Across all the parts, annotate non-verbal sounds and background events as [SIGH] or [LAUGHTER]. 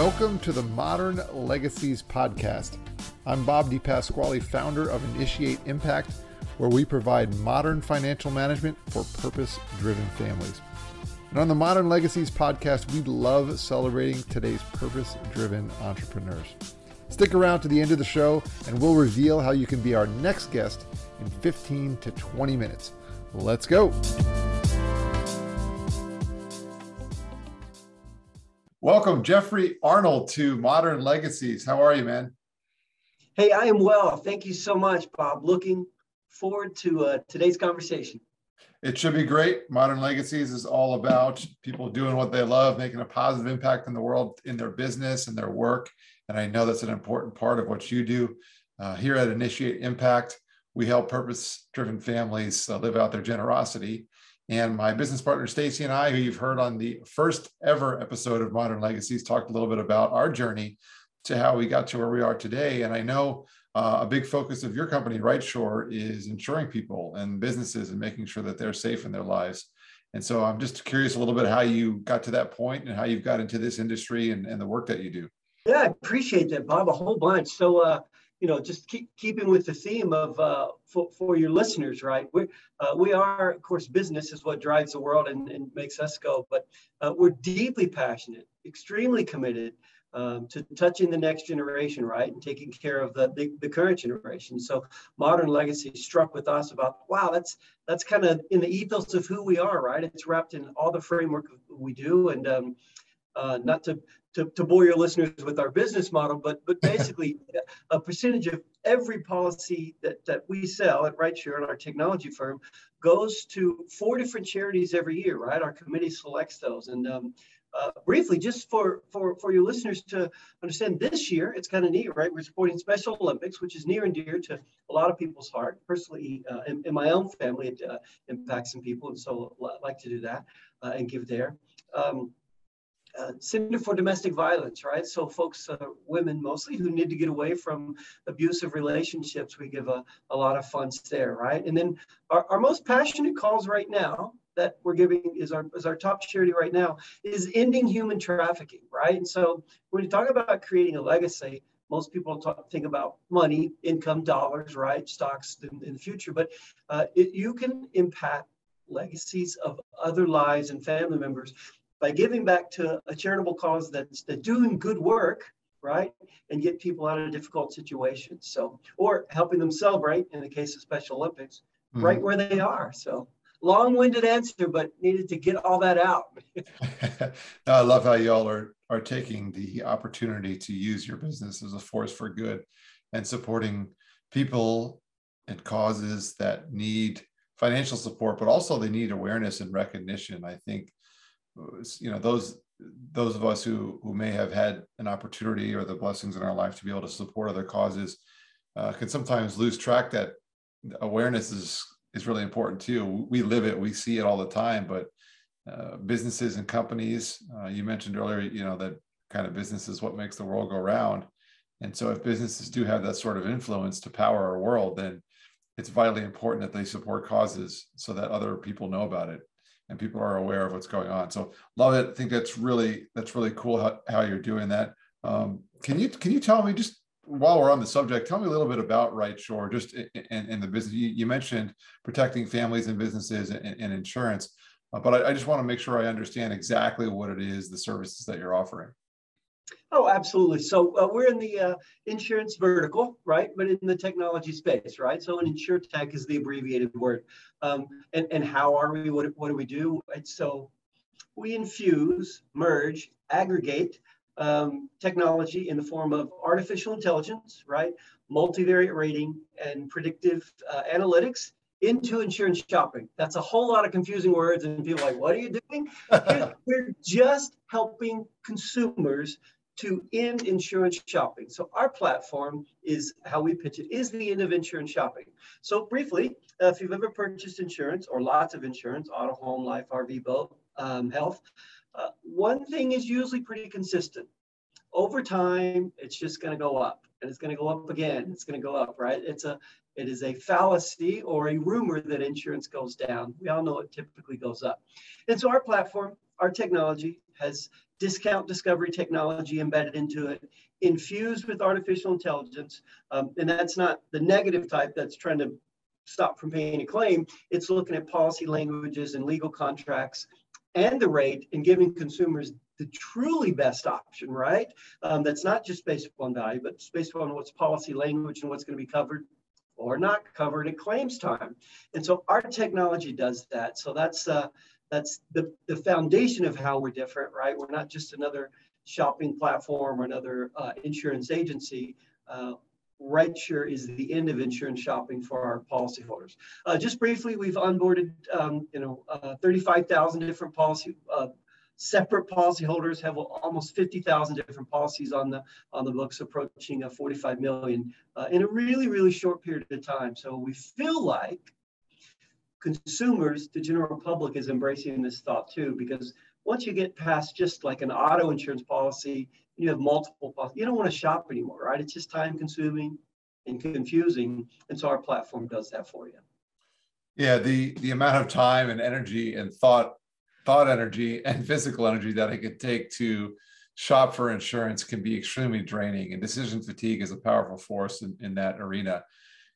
Welcome to the Modern Legacies Podcast. I'm Bob DePasquale, founder of Initiate Impact, where we provide modern financial management for purpose driven families. And on the Modern Legacies Podcast, we love celebrating today's purpose driven entrepreneurs. Stick around to the end of the show, and we'll reveal how you can be our next guest in 15 to 20 minutes. Let's go. Welcome, Jeffrey Arnold, to Modern Legacies. How are you, man? Hey, I am well. Thank you so much, Bob. Looking forward to uh, today's conversation. It should be great. Modern Legacies is all about people doing what they love, making a positive impact in the world, in their business and their work. And I know that's an important part of what you do. Uh, here at Initiate Impact, we help purpose driven families uh, live out their generosity and my business partner, Stacy, and I, who you've heard on the first ever episode of Modern Legacies, talked a little bit about our journey to how we got to where we are today. And I know uh, a big focus of your company, RightSure, is insuring people and businesses and making sure that they're safe in their lives. And so I'm just curious a little bit how you got to that point and how you've got into this industry and, and the work that you do. Yeah, I appreciate that, Bob, a whole bunch. So, uh, you know, just keep keeping with the theme of uh, for, for your listeners, right? We uh, we are, of course, business is what drives the world and, and makes us go, but uh, we're deeply passionate, extremely committed um, to touching the next generation, right, and taking care of the, the, the current generation. So, modern legacy struck with us about wow, that's that's kind of in the ethos of who we are, right? It's wrapped in all the framework we do, and um, uh, not to to, to bore your listeners with our business model, but but [LAUGHS] basically a percentage of every policy that, that we sell at RightSure and our technology firm goes to four different charities every year, right? Our committee selects those. And um, uh, briefly, just for, for, for your listeners to understand, this year, it's kind of neat, right? We're supporting Special Olympics, which is near and dear to a lot of people's heart. Personally, uh, in, in, my own family, it uh, impacts some people, and so I like to do that uh, and give there. Um, uh, Center for Domestic Violence, right? So folks, uh, women mostly, who need to get away from abusive relationships, we give a, a lot of funds there, right? And then our, our most passionate calls right now that we're giving is our, is our top charity right now is ending human trafficking, right? And so when you talk about creating a legacy, most people talk, think about money, income, dollars, right? Stocks in, in the future, but uh, it, you can impact legacies of other lives and family members by giving back to a charitable cause that's, that's doing good work, right? And get people out of difficult situations. So, or helping them celebrate in the case of Special Olympics, mm-hmm. right where they are. So, long-winded answer, but needed to get all that out. [LAUGHS] I love how y'all are are taking the opportunity to use your business as a force for good and supporting people and causes that need financial support, but also they need awareness and recognition. I think you know those those of us who who may have had an opportunity or the blessings in our life to be able to support other causes uh, can sometimes lose track that awareness is is really important too. We live it, we see it all the time, but uh, businesses and companies, uh, you mentioned earlier, you know that kind of business is what makes the world go round. And so, if businesses do have that sort of influence to power our world, then it's vitally important that they support causes so that other people know about it and people are aware of what's going on. So love it. I think that's really that's really cool how, how you're doing that. Um, can you can you tell me just while we're on the subject, tell me a little bit about RightSure, just in, in the business. You, you, mentioned protecting families and businesses and, and insurance, uh, but I, I just want to make sure I understand exactly what it is, the services that you're offering. Oh, absolutely. So uh, we're in the uh, insurance vertical, right? But in the technology space, right? So an insure tech is the abbreviated word. Um, and, and how are we? What, what do we do? Right? So we infuse, merge, aggregate um, technology in the form of artificial intelligence, right? Multivariate rating and predictive uh, analytics into insurance shopping. That's a whole lot of confusing words, and people are like, what are you doing? [LAUGHS] We're just helping consumers to end insurance shopping. So our platform is how we pitch it is the end of insurance shopping. So briefly, uh, if you've ever purchased insurance or lots of insurance, auto, home, life, RV, boat, um, health, uh, one thing is usually pretty consistent. Over time, it's just going to go up and it's going to go up again. It's going to go up, right? It's a it is a fallacy or a rumor that insurance goes down. We all know it typically goes up. And so our platform our technology has discount discovery technology embedded into it, infused with artificial intelligence. Um, and that's not the negative type that's trying to stop from paying a claim. It's looking at policy languages and legal contracts and the rate and giving consumers the truly best option, right? Um, that's not just based upon value, but based upon what's policy language and what's going to be covered or not covered at claims time. And so our technology does that. So that's uh, that's the, the foundation of how we're different, right? We're not just another shopping platform or another uh, insurance agency. Uh, RightSure is the end of insurance shopping for our policyholders. Uh, just briefly, we've onboarded, um, you know, uh, 35,000 different policy uh, separate policyholders have almost 50,000 different policies on the on the books, approaching a 45 million uh, in a really really short period of time. So we feel like consumers, the general public, is embracing this thought too, because once you get past just like an auto insurance policy, you have multiple policies. You don't want to shop anymore, right? It's just time consuming and confusing, and so our platform does that for you. Yeah, the the amount of time and energy and thought thought energy and [LAUGHS] physical energy that it could take to shop for insurance can be extremely draining and decision fatigue is a powerful force in, in that arena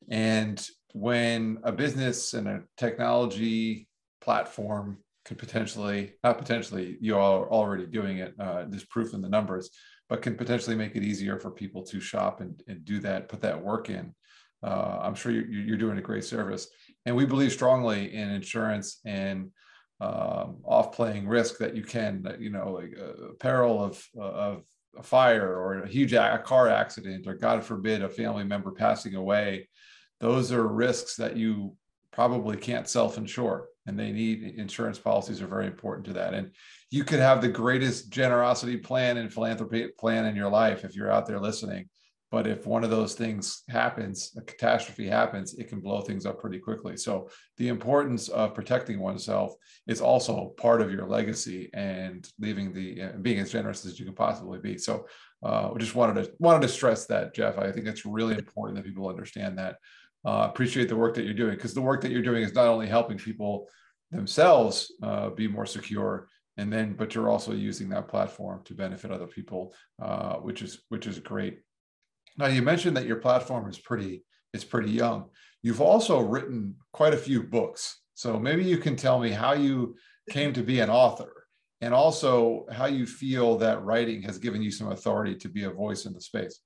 and when a business and a technology platform could potentially not potentially you are already doing it uh, there's proof in the numbers but can potentially make it easier for people to shop and, and do that put that work in uh, i'm sure you're, you're doing a great service and we believe strongly in insurance and um, off-playing risk that you can, you know, like a peril of of a fire or a huge a car accident or God forbid a family member passing away. Those are risks that you probably can't self-insure, and they need insurance policies are very important to that. And you could have the greatest generosity plan and philanthropy plan in your life if you're out there listening. But if one of those things happens a catastrophe happens it can blow things up pretty quickly. So the importance of protecting oneself is also part of your legacy and leaving the being as generous as you can possibly be. So uh, just wanted to wanted to stress that jeff. I think it's really important that people understand that uh, appreciate the work that you're doing because the work that you're doing is not only helping people themselves uh, be more secure and then but you're also using that platform to benefit other people uh, which is which is great now you mentioned that your platform is pretty is pretty young. You've also written quite a few books. So maybe you can tell me how you came to be an author and also how you feel that writing has given you some authority to be a voice in the space.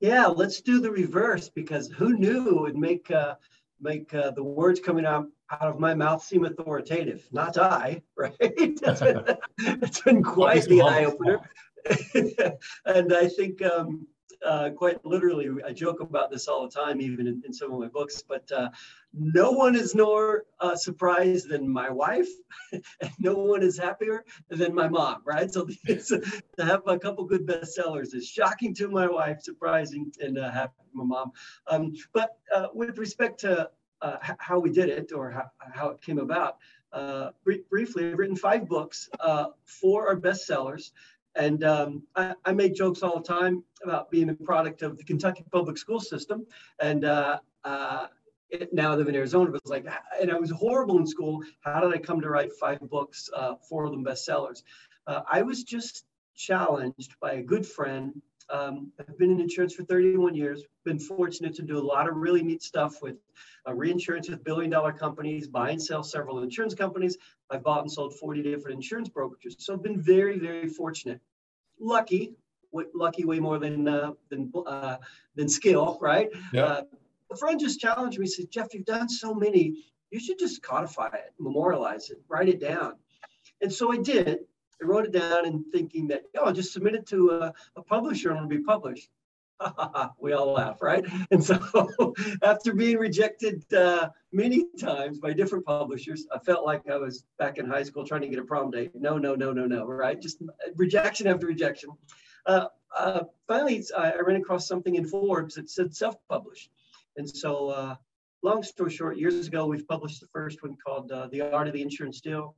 Yeah, let's do the reverse because who knew it would make uh, make uh, the words coming out out of my mouth seem authoritative? Not I, [LAUGHS] right? it's been, it's been quite the eye opener. [LAUGHS] and I think um, uh, quite literally, I joke about this all the time, even in, in some of my books, but uh, no one is more uh, surprised than my wife, [LAUGHS] and no one is happier than my mom, right? So [LAUGHS] to have a couple good bestsellers is shocking to my wife, surprising, and uh, happy to my mom. Um, but uh, with respect to uh, how we did it or how, how it came about, uh, briefly, I've written five books. Uh, four are bestsellers. And um, I, I, make jokes all the time about being a product of the Kentucky public school system. And uh, uh, it, now I live in Arizona, but it's like, and I was horrible in school. How did I come to write five books, uh, four of them bestsellers? Uh, I was just challenged by a good friend. Um, I've been in insurance for 31 years, been fortunate to do a lot of really neat stuff with uh, reinsurance with billion dollar companies, buy and sell several insurance companies. I've bought and sold 40 different insurance brokerages. So I've been very, very fortunate. Lucky, w- lucky way more than uh, than uh, than skill, right? Yeah. Uh, a friend just challenged me, said, Jeff, you've done so many, you should just codify it, memorialize it, write it down. And so I did. I wrote it down and thinking that, oh, I'll just submit it to a, a publisher and it'll be published. [LAUGHS] we all laugh, right? And so [LAUGHS] after being rejected uh, many times by different publishers, I felt like I was back in high school trying to get a prom date. No, no, no, no, no, right? Just rejection after rejection. Uh, uh, finally, I ran across something in Forbes that said self-published. And so uh, long story short, years ago, we've published the first one called uh, The Art of the Insurance Deal.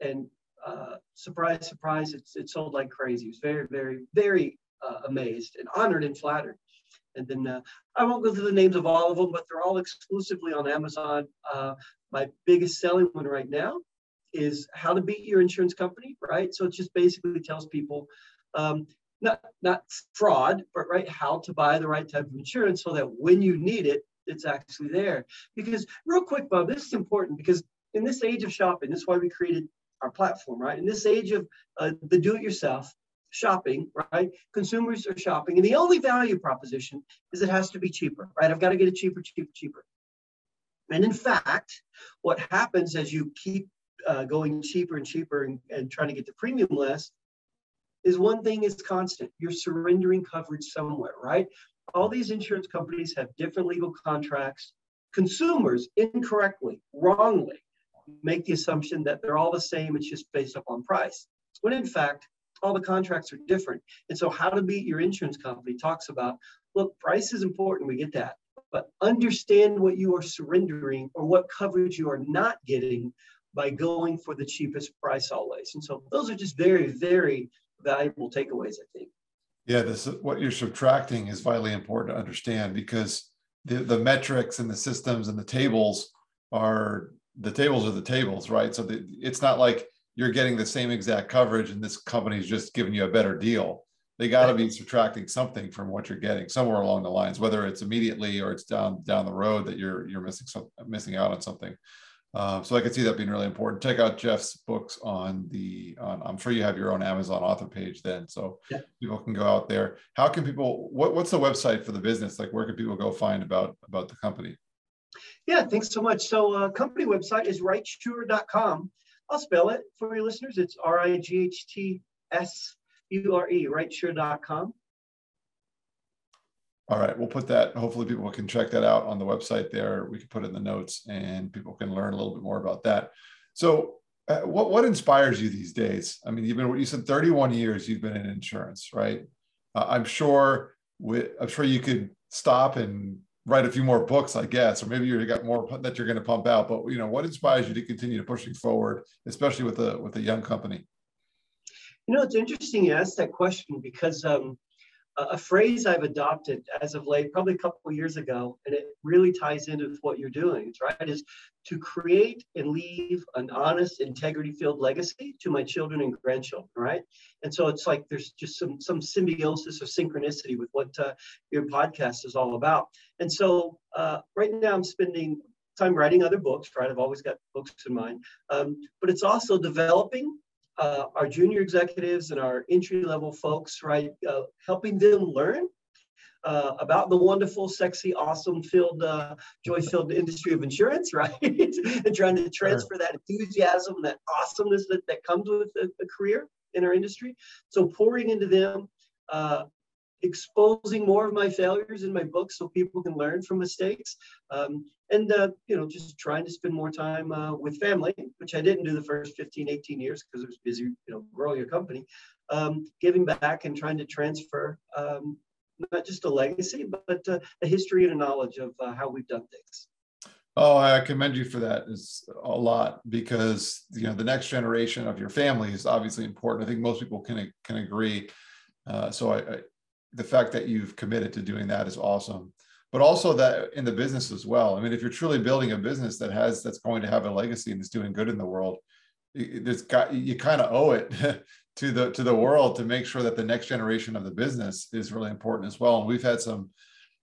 And uh, surprise, surprise, it's, it sold like crazy. It was very, very, very uh, amazed and honored and flattered. And then uh, I won't go through the names of all of them, but they're all exclusively on Amazon. Uh, my biggest selling one right now is how to beat your insurance company, right? So it just basically tells people um, not not fraud, but right how to buy the right type of insurance so that when you need it, it's actually there. Because real quick, Bob, this is important because in this age of shopping, this is why we created our platform, right? In this age of uh, the do-it-yourself shopping, right? Consumers are shopping, and the only value proposition is it has to be cheaper, right? I've got to get it cheaper, cheaper, cheaper. And in fact, what happens as you keep uh, going cheaper and cheaper and, and trying to get the premium less is one thing is constant. You're surrendering coverage somewhere, right? All these insurance companies have different legal contracts. Consumers incorrectly, wrongly, make the assumption that they're all the same. It's just based upon price. When in fact, all the contracts are different. And so, how to beat your insurance company talks about look, price is important. We get that. But understand what you are surrendering or what coverage you are not getting by going for the cheapest price always. And so, those are just very, very valuable takeaways, I think. Yeah, this what you're subtracting is vitally important to understand because the, the metrics and the systems and the tables are the tables are the tables, right? So the, it's not like you're getting the same exact coverage and this company's just giving you a better deal. They got to be subtracting something from what you're getting somewhere along the lines, whether it's immediately or it's down down the road that you're you're missing some missing out on something. Uh, so I could see that being really important. Check out Jeff's books on the. On, I'm sure you have your own Amazon author page then, so yeah. people can go out there. How can people? What, what's the website for the business? Like, where can people go find about about the company? Yeah, thanks so much. So, uh, company website is rightsure.com. I'll spell it for your listeners. It's R I G H T S U R E, rightsure.com. All right, we'll put that. Hopefully, people can check that out on the website there. We can put it in the notes, and people can learn a little bit more about that. So, uh, what what inspires you these days? I mean, you've been you said 31 years you've been in insurance, right? Uh, I'm sure. With, I'm sure you could stop and write a few more books, I guess, or maybe you got more that you're going to pump out. But you know, what inspires you to continue to pushing forward, especially with a with a young company? You know, it's interesting you asked that question because um, a phrase I've adopted as of late, probably a couple years ago, and it really ties into what you're doing, right? Is to create and leave an honest, integrity-filled legacy to my children and grandchildren, right? And so it's like there's just some some symbiosis or synchronicity with what uh, your podcast is all about. And so uh, right now I'm spending time writing other books, right? I've always got books in mind, um, but it's also developing uh, our junior executives and our entry level folks, right? Uh, helping them learn uh, about the wonderful, sexy, awesome filled, uh, joy filled [LAUGHS] industry of insurance, [LAUGHS] right? and trying to transfer that enthusiasm, that awesomeness that, that comes with a, a career in our industry. So pouring into them, uh, exposing more of my failures in my book so people can learn from mistakes um, and uh, you know just trying to spend more time uh, with family which i didn't do the first 15 18 years because i was busy you know growing a company um, giving back and trying to transfer um, not just a legacy but uh, a history and a knowledge of uh, how we've done things Oh, I commend you for that is a lot because you know the next generation of your family is obviously important. I think most people can can agree. Uh, so I, the fact that you've committed to doing that is awesome. But also that in the business as well. I mean if you're truly building a business that has that's going to have a legacy and is doing good in the world there's got you kind of owe it [LAUGHS] to the to the world to make sure that the next generation of the business is really important as well. And we've had some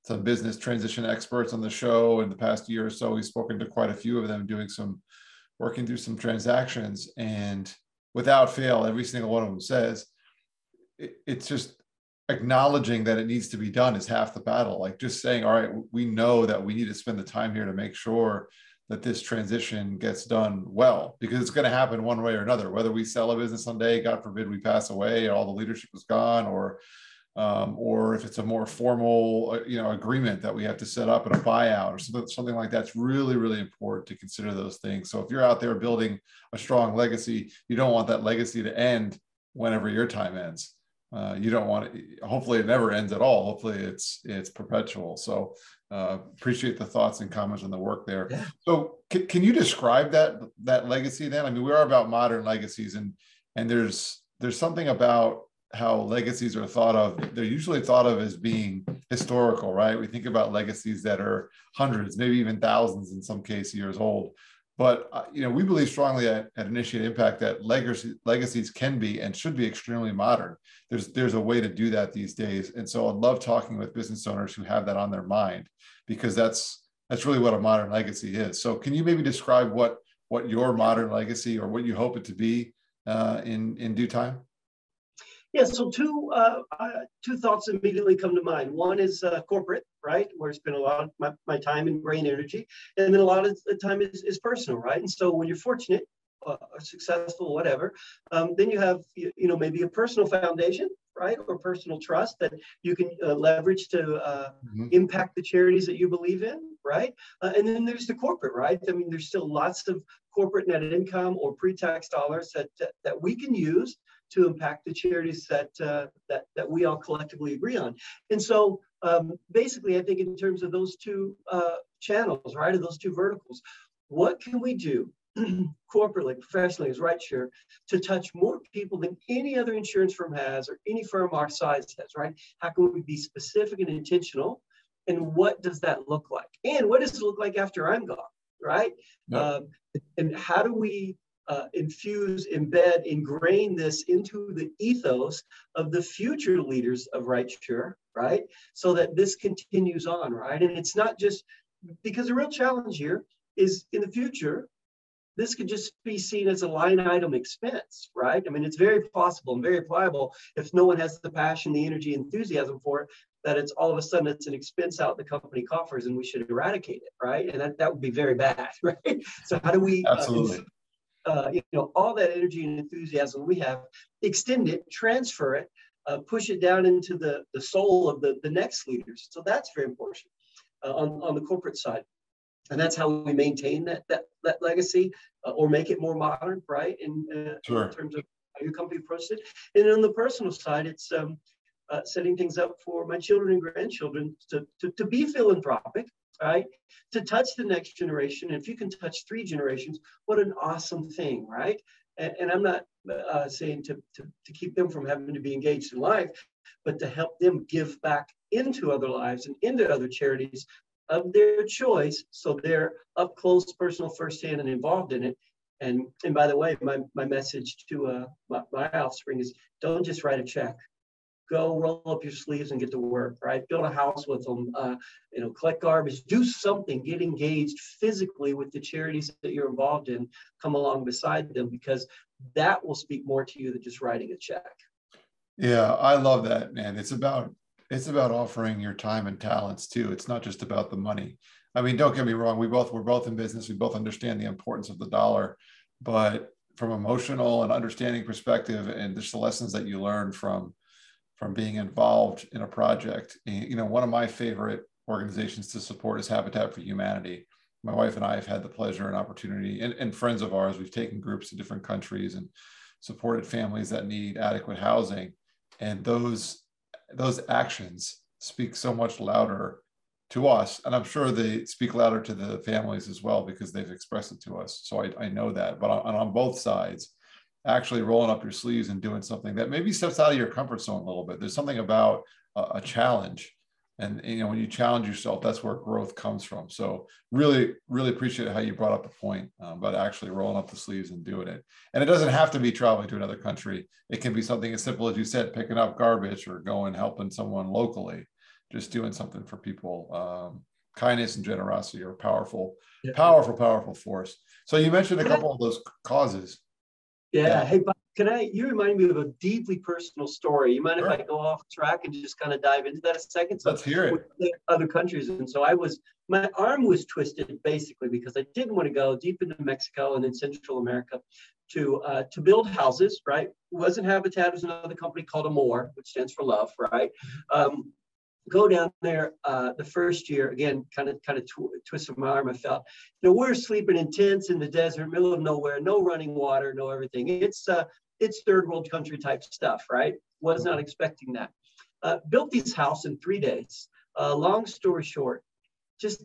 some business transition experts on the show in the past year or so. We've spoken to quite a few of them doing some working through some transactions. And without fail every single one of them says it, it's just acknowledging that it needs to be done is half the battle. Like just saying, all right, we know that we need to spend the time here to make sure that this transition gets done well because it's going to happen one way or another. Whether we sell a business someday, God forbid we pass away, all the leadership is gone, or um, or if it's a more formal, uh, you know, agreement that we have to set up and a buyout or something, something like that's really, really important to consider those things. So if you're out there building a strong legacy, you don't want that legacy to end whenever your time ends uh, you don't want it hopefully it never ends at all. Hopefully it's it's perpetual. So uh, appreciate the thoughts and comments on the work there. Yeah. so can, can you describe that that legacy then? I mean we are about modern legacies and and there's there's something about how legacies are thought of they're usually thought of as being historical right? We think about legacies that are hundreds maybe even thousands in some case years old but uh, you know, we believe strongly at, at Initiate Impact that legacies can be and should be extremely modern. There's there's a way to do that these days, and so I love talking with business owners who have that on their mind because that's that's really what a modern legacy is. So, can you maybe describe what what your modern legacy or what you hope it to be uh, in in due time? Yeah, so two uh, uh, two thoughts immediately come to mind. One is uh, corporate, right, where I spend a lot of my, my time and brain energy, and then a lot of the time is, is personal, right? And so when you're fortunate, uh, or successful, whatever, um, then you have you, you, know maybe a personal foundation, right, or personal trust that you can uh, leverage to uh, mm-hmm. impact the charities that you believe in, right? and then there's the corporate, right? I mean, there's still lots of corporate net income or pre-tax dollars that, that, that we can use to impact the charities that uh, that that we all collectively agree on. And so, um, basically, I think in terms of those two uh, channels, right, of those two verticals, what can we do [CLEARS THROAT] corporately, professionally, as RightSure, to touch more people than any other insurance firm has or any firm our size has, right? How can we be specific and intentional? And what does that look like? And what does it look like after I'm gone, right? Yep. Um, and how do we uh, infuse, embed, ingrain this into the ethos of the future leaders of RightSure, right? So that this continues on, right? And it's not just because the real challenge here is in the future, this could just be seen as a line item expense, right? I mean, it's very possible and very pliable if no one has the passion, the energy, enthusiasm for it, that it's all of a sudden it's an expense out the company coffers and we should eradicate it, right? And that, that would be very bad, [LAUGHS] right? So how do we uh, absolutely uh, uh, you know, all that energy and enthusiasm we have, extend it, transfer it, uh, push it down into the, the soul of the, the next leaders. So that's very important uh, on, on the corporate side. And that's how we maintain that, that, that legacy uh, or make it more modern, right? In, uh, sure. in terms of how your company approaches it. And on the personal side, it's um, uh, setting things up for my children and grandchildren to, to, to be philanthropic, right? To touch the next generation. If you can touch three generations, what an awesome thing, right? And, and I'm not uh, saying to, to, to keep them from having to be engaged in life, but to help them give back into other lives and into other charities of their choice. So they're up close, personal, firsthand, and involved in it. And, and by the way, my, my message to uh, my, my offspring is don't just write a check go roll up your sleeves and get to work, right? Build a house with them, uh, you know, collect garbage, do something, get engaged physically with the charities that you're involved in, come along beside them because that will speak more to you than just writing a check. Yeah, I love that, man. It's about it's about offering your time and talents too. It's not just about the money. I mean, don't get me wrong. We both we're both in business. We both understand the importance of the dollar, but from emotional and understanding perspective, and just the lessons that you learn from from being involved in a project. Eh, you know, one of my favorite organizations to support is Habitat for Humanity. My wife and I have had the pleasure and opportunity, and, and friends of ours, we've taken groups to different countries and supported families that need adequate housing. And those those actions speak so much louder to us and i'm sure they speak louder to the families as well because they've expressed it to us so i, I know that but on, on both sides actually rolling up your sleeves and doing something that maybe steps out of your comfort zone a little bit. There's something about a, a challenge. And you know, when you challenge yourself, that's where growth comes from. So really, really appreciate how you brought up the point um, about actually rolling up the sleeves and doing it. And it doesn't have to be traveling to another country. It can be something as simple as you said, picking up garbage or going helping someone locally, just doing something for people. Um, kindness and generosity are powerful, yeah. powerful, powerful force. So you mentioned a couple of those causes. Yeah. yeah. Hey, Bob, can I? You remind me of a deeply personal story. You mind sure. if I go off track and just kind of dive into that a second? So Let's hear it. Other countries, and so I was. My arm was twisted basically because I didn't want to go deep into Mexico and then Central America to uh, to build houses. Right? It wasn't Habitat? It was another company called Amor, which stands for love. Right? Mm-hmm. Um, go down there uh, the first year again kind of kind of tw- twist of my arm i felt you know we're sleeping in tents in the desert middle of nowhere no running water no everything. It's uh it's third world country type stuff right? Was not expecting that. Uh, built this house in three days. Uh, long story short just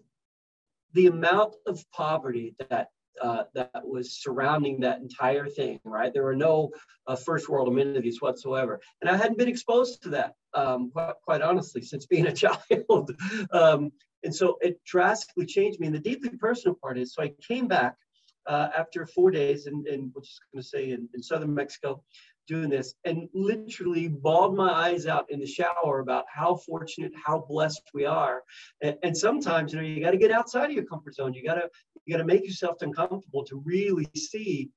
the amount of poverty that uh, that was surrounding that entire thing, right? There were no uh, first world amenities whatsoever. And I hadn't been exposed to that, um, quite, quite, honestly, since being a [LAUGHS] child. um, and so it drastically changed me. And the deeply personal part is so I came back uh, after four days, and, and we're just going to say in, in southern Mexico, doing this, and literally bawled my eyes out in the shower about how fortunate, how blessed we are. And, and sometimes, you know, you got to get outside of your comfort zone. You got to you got to make yourself uncomfortable to really see,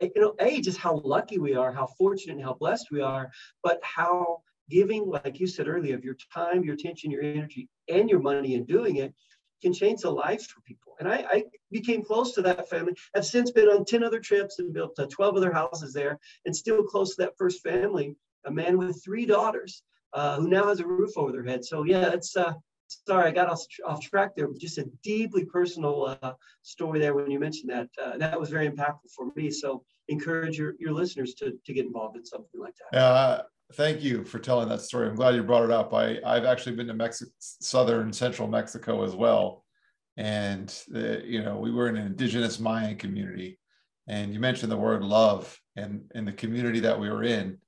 you know, a just how lucky we are, how fortunate, and how blessed we are, but how giving, like you said earlier, of your time, your attention, your energy, and your money in doing it can change the lives for people. And I, I, became close to that family. I've since been on 10 other trips and built uh, 12 other houses there and still close to that first family, a man with three daughters uh, who now has a roof over their head. So yeah, it's, uh, sorry, I got off, off track there, just a deeply personal uh, story there when you mentioned that. Uh, that was very impactful for me. So encourage your, your listeners to, to get involved in something like that. Uh, thank you for telling that story. I'm glad you brought it up. I, I've actually been to Mexico, southern central Mexico as well. And, uh, you know, we were in an indigenous Mayan community. And you mentioned the word love. And in the community that we were in,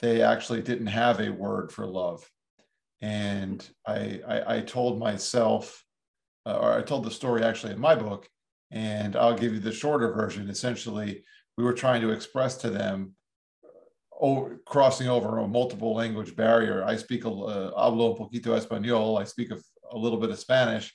they actually didn't have a word for love. And I, I, I told myself, uh, or I told the story actually in my book, and I'll give you the shorter version. Essentially, we were trying to express to them over, crossing over a multiple language barrier. I speak a uh, hablo poquito español. I speak a, a little bit of Spanish,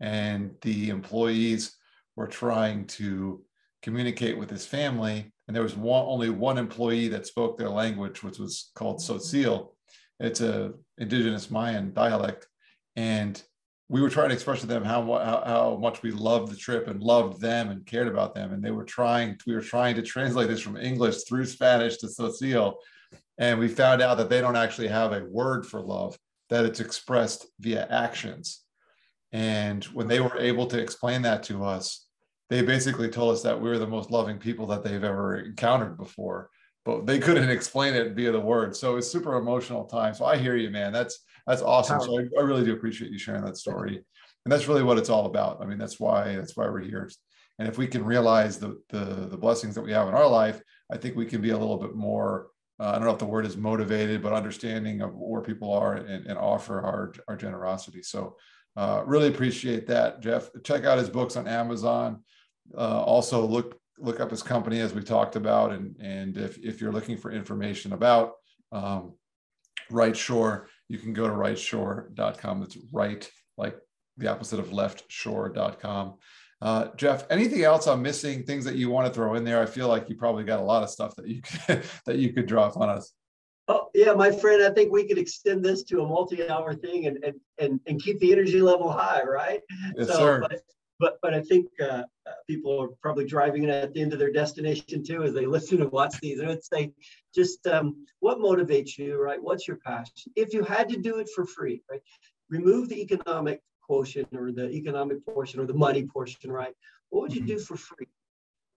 and the employees were trying to communicate with his family. And there was one, only one employee that spoke their language, which was called Tzotzil. It's a indigenous Mayan dialect, and we were trying to express to them how, how, how much we loved the trip and loved them and cared about them. And they were trying, we were trying to translate this from English through Spanish to Tzotzil. And we found out that they don't actually have a word for love, that it's expressed via actions. And when they were able to explain that to us, they basically told us that we were the most loving people that they've ever encountered before, but they couldn't [LAUGHS] explain it via the word. So it's super emotional time. So I hear you, man. That's that's awesome. So I, I, really do appreciate you sharing that story. And that's really what it's all about. I mean, that's why that's why we're here. And if we can realize the the, the blessings that we have in our life, I think we can be a little bit more. Uh, I don't know if the word is motivated, but understanding of where people are and, and offer our our generosity. So uh, really appreciate that, Jeff. Check out his books on Amazon. Uh, also look look up his company as we talked about, and and if if you're looking for information about um, RightSure, you can go to rightsure.com. It's right, like the opposite of leftsure.com. Uh, Jeff, anything else I'm missing? Things that you want to throw in there? I feel like you probably got a lot of stuff that you could, [LAUGHS] that you could drop on us. Oh yeah, my friend. I think we could extend this to a multi-hour thing and and and, and keep the energy level high, right? Yes, so, sir. But, but but I think uh, uh, people are probably driving it at the end of their destination too as they [LAUGHS] listen and watch these. I would say, just um, what motivates you, right? What's your passion? If you had to do it for free, right? Remove the economic quotient or the economic portion or the money portion, right? What would you mm-hmm. do for free?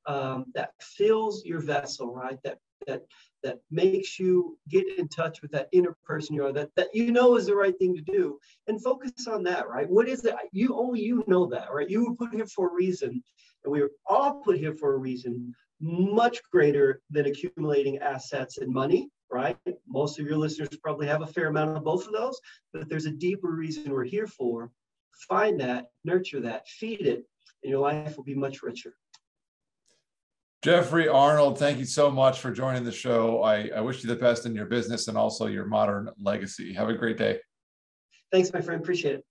Um, that fills your vessel, right? That that that makes you get in touch with that inner person you are that that you know is the right thing to do. And focus on that right? What is it? You only you know that right? You were put here for a reason and we were all put here for a reason much greater than accumulating assets and money right? Most of your listeners probably have a fair amount of both of those but there's a deeper reason we're here for. Find that nurture that feed it and your life will be much richer Jeffrey Arnold, thank you so much for joining the show. I, I wish you the best in your business and also your modern legacy. Have a great day. Thanks, my friend. Appreciate it.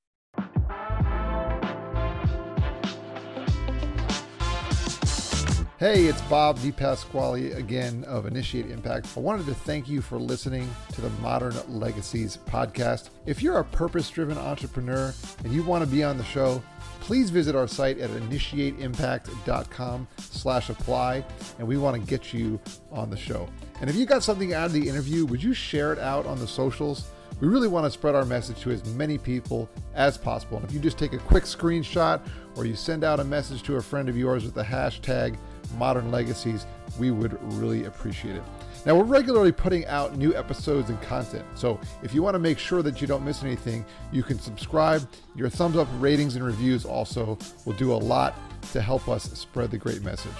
Hey, it's Bob DePasquale again of Initiate Impact. I wanted to thank you for listening to the Modern Legacies podcast. If you're a purpose driven entrepreneur and you want to be on the show, please visit our site at initiateimpact.com slash apply and we want to get you on the show. And if you got something out of the interview would you share it out on the socials? We really want to spread our message to as many people as possible. And if you just take a quick screenshot or you send out a message to a friend of yours with the hashtag modern legacies we would really appreciate it now, we're regularly putting out new episodes and content, so if you want to make sure that you don't miss anything, you can subscribe. Your thumbs up, ratings, and reviews also will do a lot to help us spread the great message.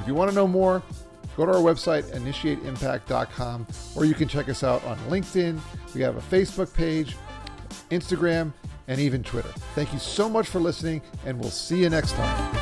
If you want to know more, go to our website, initiateimpact.com, or you can check us out on LinkedIn. We have a Facebook page, Instagram, and even Twitter. Thank you so much for listening, and we'll see you next time.